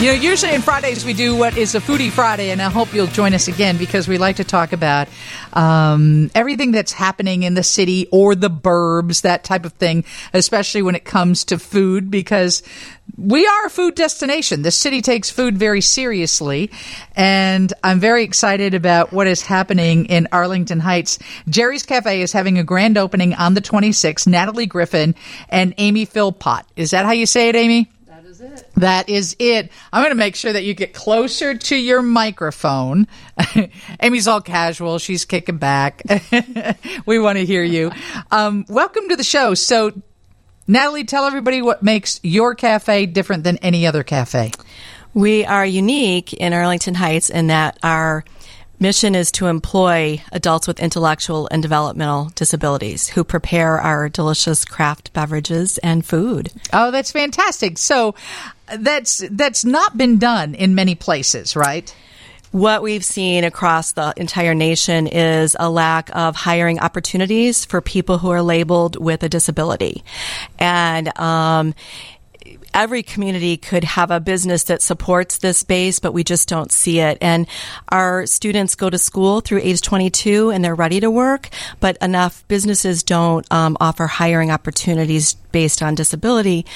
You know, usually on Fridays we do what is a Foodie Friday, and I hope you'll join us again because we like to talk about um, everything that's happening in the city or the burbs, that type of thing, especially when it comes to food, because we are a food destination. The city takes food very seriously, and I'm very excited about what is happening in Arlington Heights. Gerry's Cafe is having a grand opening on the 26th. Natalie Griffin and Amy Philpott. Is that how you say it, Amy? That is it. I'm going to make sure that you get closer to your microphone. Amy's all casual. She's kicking back. we want to hear you. Um, welcome to the show. So, Natalie, tell everybody what makes your cafe different than any other cafe. We are unique in Arlington Heights in that our mission is to employ adults with intellectual and developmental disabilities who prepare our delicious craft beverages and food. Oh, that's fantastic. So that's that's not been done in many places, right? What we've seen across the entire nation is a lack of hiring opportunities for people who are labeled with a disability. And, um, every community could have a business that supports this base, but we just don't see it. And our students go to school through age 22 and they're ready to work, but enough businesses don't um, offer hiring opportunities based on disability.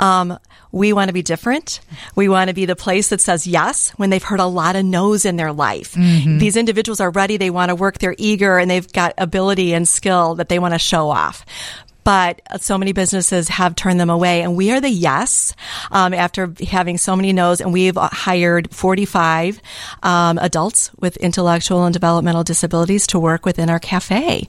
Um, we want to be different. We want to be the place that says yes when they've heard a lot of no's in their life. Mm-hmm. These individuals are ready. They want to work. They're eager and they've got ability and skill that they want to show off but so many businesses have turned them away. And we are the yes um, after having so many no's. And we've hired 45 um, adults with intellectual and developmental disabilities to work within our cafe.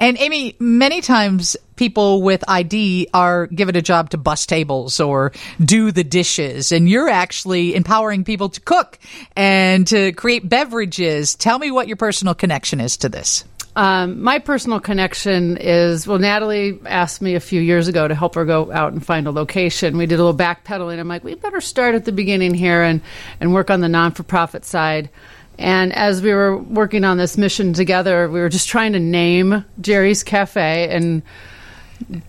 And Amy, many times people with ID are given a job to bus tables or do the dishes, and you're actually empowering people to cook and to create beverages. Tell me what your personal connection is to this. Um, my personal connection is well, Natalie asked me a few years ago to help her go out and find a location. We did a little backpedaling. I'm like, we better start at the beginning here and, and work on the non for profit side. And as we were working on this mission together, we were just trying to name Gerry's Cafe. And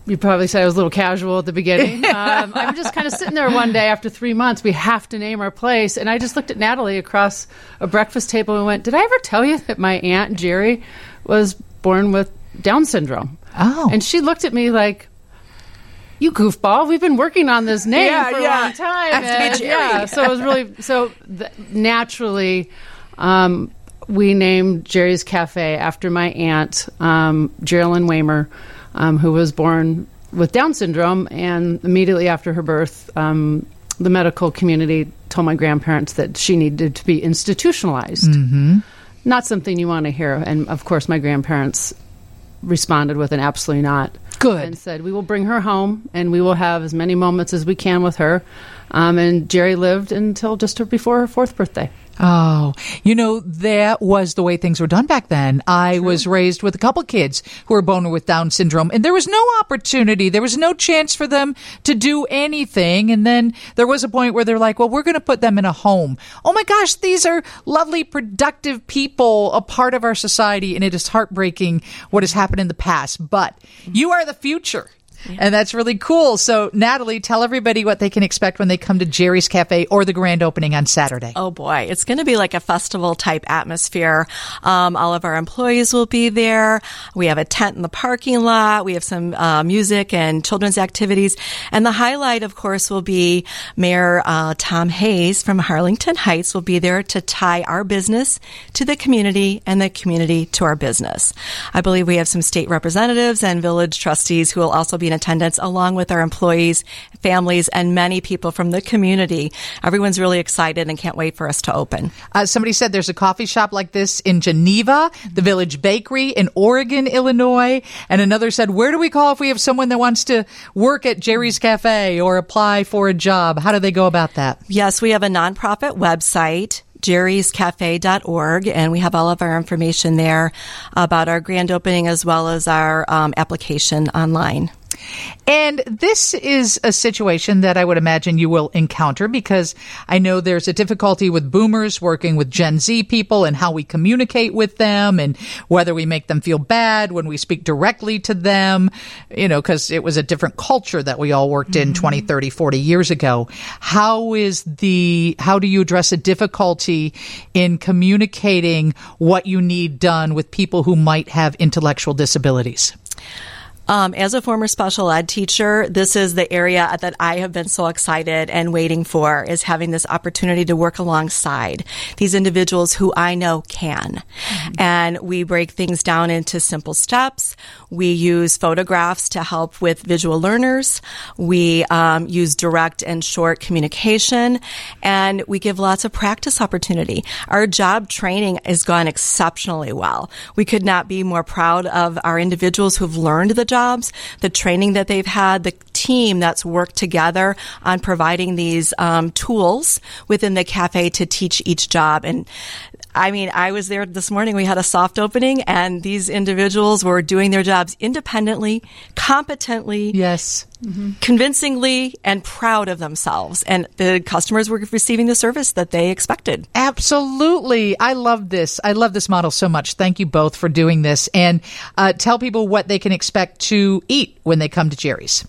you probably said I was a little casual at the beginning. Um, I'm just kind of sitting there one day after three months. We have to name our place. And I just looked at Natalie across a breakfast table and went, Did I ever tell you that my Aunt Gerry was born with Down syndrome. Oh. And she looked at me like, you goofball, we've been working on this name yeah, for yeah. a long time. And, yeah, so it was really, so th- naturally, um, we named Gerry's Cafe after my aunt, um, Geraldine Waymer, um, who was born with Down syndrome. And immediately after her birth, um, the medical community told my grandparents that she needed to be institutionalized. Mm-hmm not something you want to hear. And of course, my grandparents responded with an absolutely not. Good. And said, We will bring her home and we will have as many moments as we can with her. Um, and Gerry lived until just before her fourth birthday. Oh, you know, that was the way things were done back then. I True. was raised with a couple kids who were born with Down syndrome, and there was no opportunity. There was no chance for them to do anything. And then there was a point where they're like, well, we're going to put them in a home. Oh my gosh, these are lovely, productive people, a part of our society, and it is heartbreaking what has happened in the past. But mm-hmm. you are the future. And that's really cool. So, Natalie, tell everybody what they can expect when they come to Gerry's Cafe or the grand opening on Saturday. Oh boy, it's going to be like a festival type atmosphere. Um, all of our employees will be there. We have a tent in the parking lot. We have some uh, music and children's activities. And the highlight, of course, will be Mayor uh, Tom Hayes from Arlington Heights will be there to tie our business to the community and the community to our business. I believe we have some state representatives and village trustees who will also be attendance along with our employees, families, and many people from the community. Everyone's really excited and can't wait for us to open. Uh, somebody said there's a coffee shop like this in Geneva, the Village Bakery in Oregon, Illinois. And another said, where do we call if we have someone that wants to work at Gerry's Cafe or apply for a job? How do they go about that? Yes, we have a nonprofit website gerryscafe.org, and we have all of our information there about our grand opening as well as our um, application online. And this is a situation that I would imagine you will encounter because I know there's a difficulty with boomers working with Gen Z people and how we communicate with them and whether we make them feel bad when we speak directly to them, you know, because it was a different culture that we all worked in mm-hmm. 20, 30, 40 years ago. How is the, how do you address a difficulty in communicating what you need done with people who might have intellectual disabilities? Um, as a former special ed teacher, this is the area that I have been so excited and waiting for is having this opportunity to work alongside these individuals who I know can. Mm-hmm. And we break things down into simple steps. We use photographs to help with visual learners. We um, use direct and short communication, and we give lots of practice opportunity. Our job training has gone exceptionally well. We could not be more proud of our individuals who've learned the jobs, the training that they've had, the team that's worked together on providing these um, tools within the cafe to teach each job. And I mean, I was there this morning. We had a soft opening, and these individuals were doing their jobs independently, competently, yes, mm-hmm. convincingly, and proud of themselves. And the customers were receiving the service that they expected. Absolutely, I love this. I love this model so much. Thank you both for doing this, and uh, tell people what they can expect to eat when they come to Gerry's.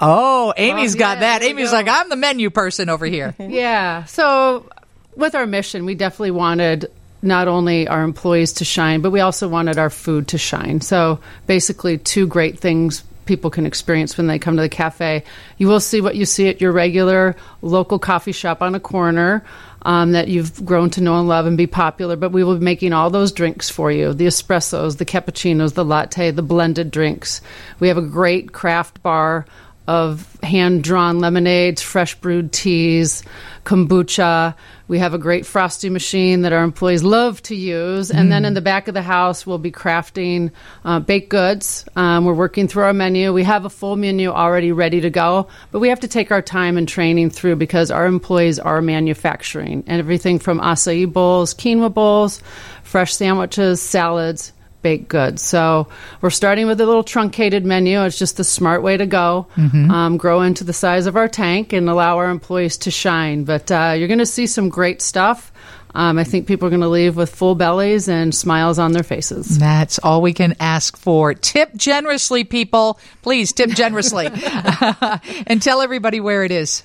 Oh, Amy's oh, yeah, got that. Amy's go. like, I'm the menu person over here. yeah. So with our mission, we definitely wanted not only our employees to shine, but we also wanted our food to shine. So basically, two great things people can experience when they come to the cafe. You will see what you see at your regular local coffee shop on a corner um, that you've grown to know and love and be popular, but we will be making all those drinks for you the espressos, the cappuccinos, the latte, the blended drinks. We have a great craft bar of hand drawn lemonades, fresh brewed teas, kombucha. We have a great frosty machine that our employees love to use. And mm. then in the back of the house, we'll be crafting uh, baked goods. Um, we're working through our menu. We have a full menu already ready to go, but we have to take our time and training through because our employees are manufacturing and everything from acai bowls, quinoa bowls, fresh sandwiches, salads baked goods. So we're starting with a little truncated menu. It's just the smart way to go. Mm-hmm. Um, grow into the size of our tank and allow our employees to shine. But uh, you're going to see some great stuff. Um, I think people are going to leave with full bellies and smiles on their faces. That's all we can ask for. Tip generously, people. Please tip generously. and tell everybody where it is.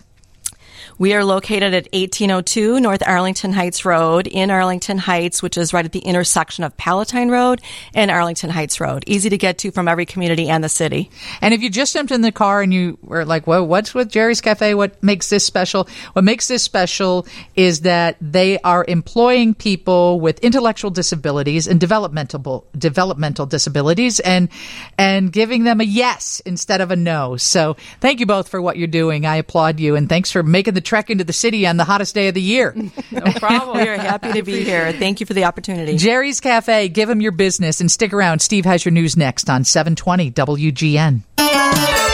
We are located at 1802 North Arlington Heights Road in Arlington Heights, which is right at the intersection of Palatine Road and Arlington Heights Road. Easy to get to from every community and the city. And if you just jumped in the car and you were like, well, what's with Gerry's Cafe? What makes this special? What makes this special is that they are employing people with intellectual disabilities and developmental developmental disabilities and and giving them a yes instead of a no. So thank you both for what you're doing. I applaud you and thanks for making the trek into the city on the hottest day of the year. no problem. we are happy to be here. Thank you for the opportunity. Gerry's Cafe, give them your business and stick around. Steve has your news next on 720 WGN.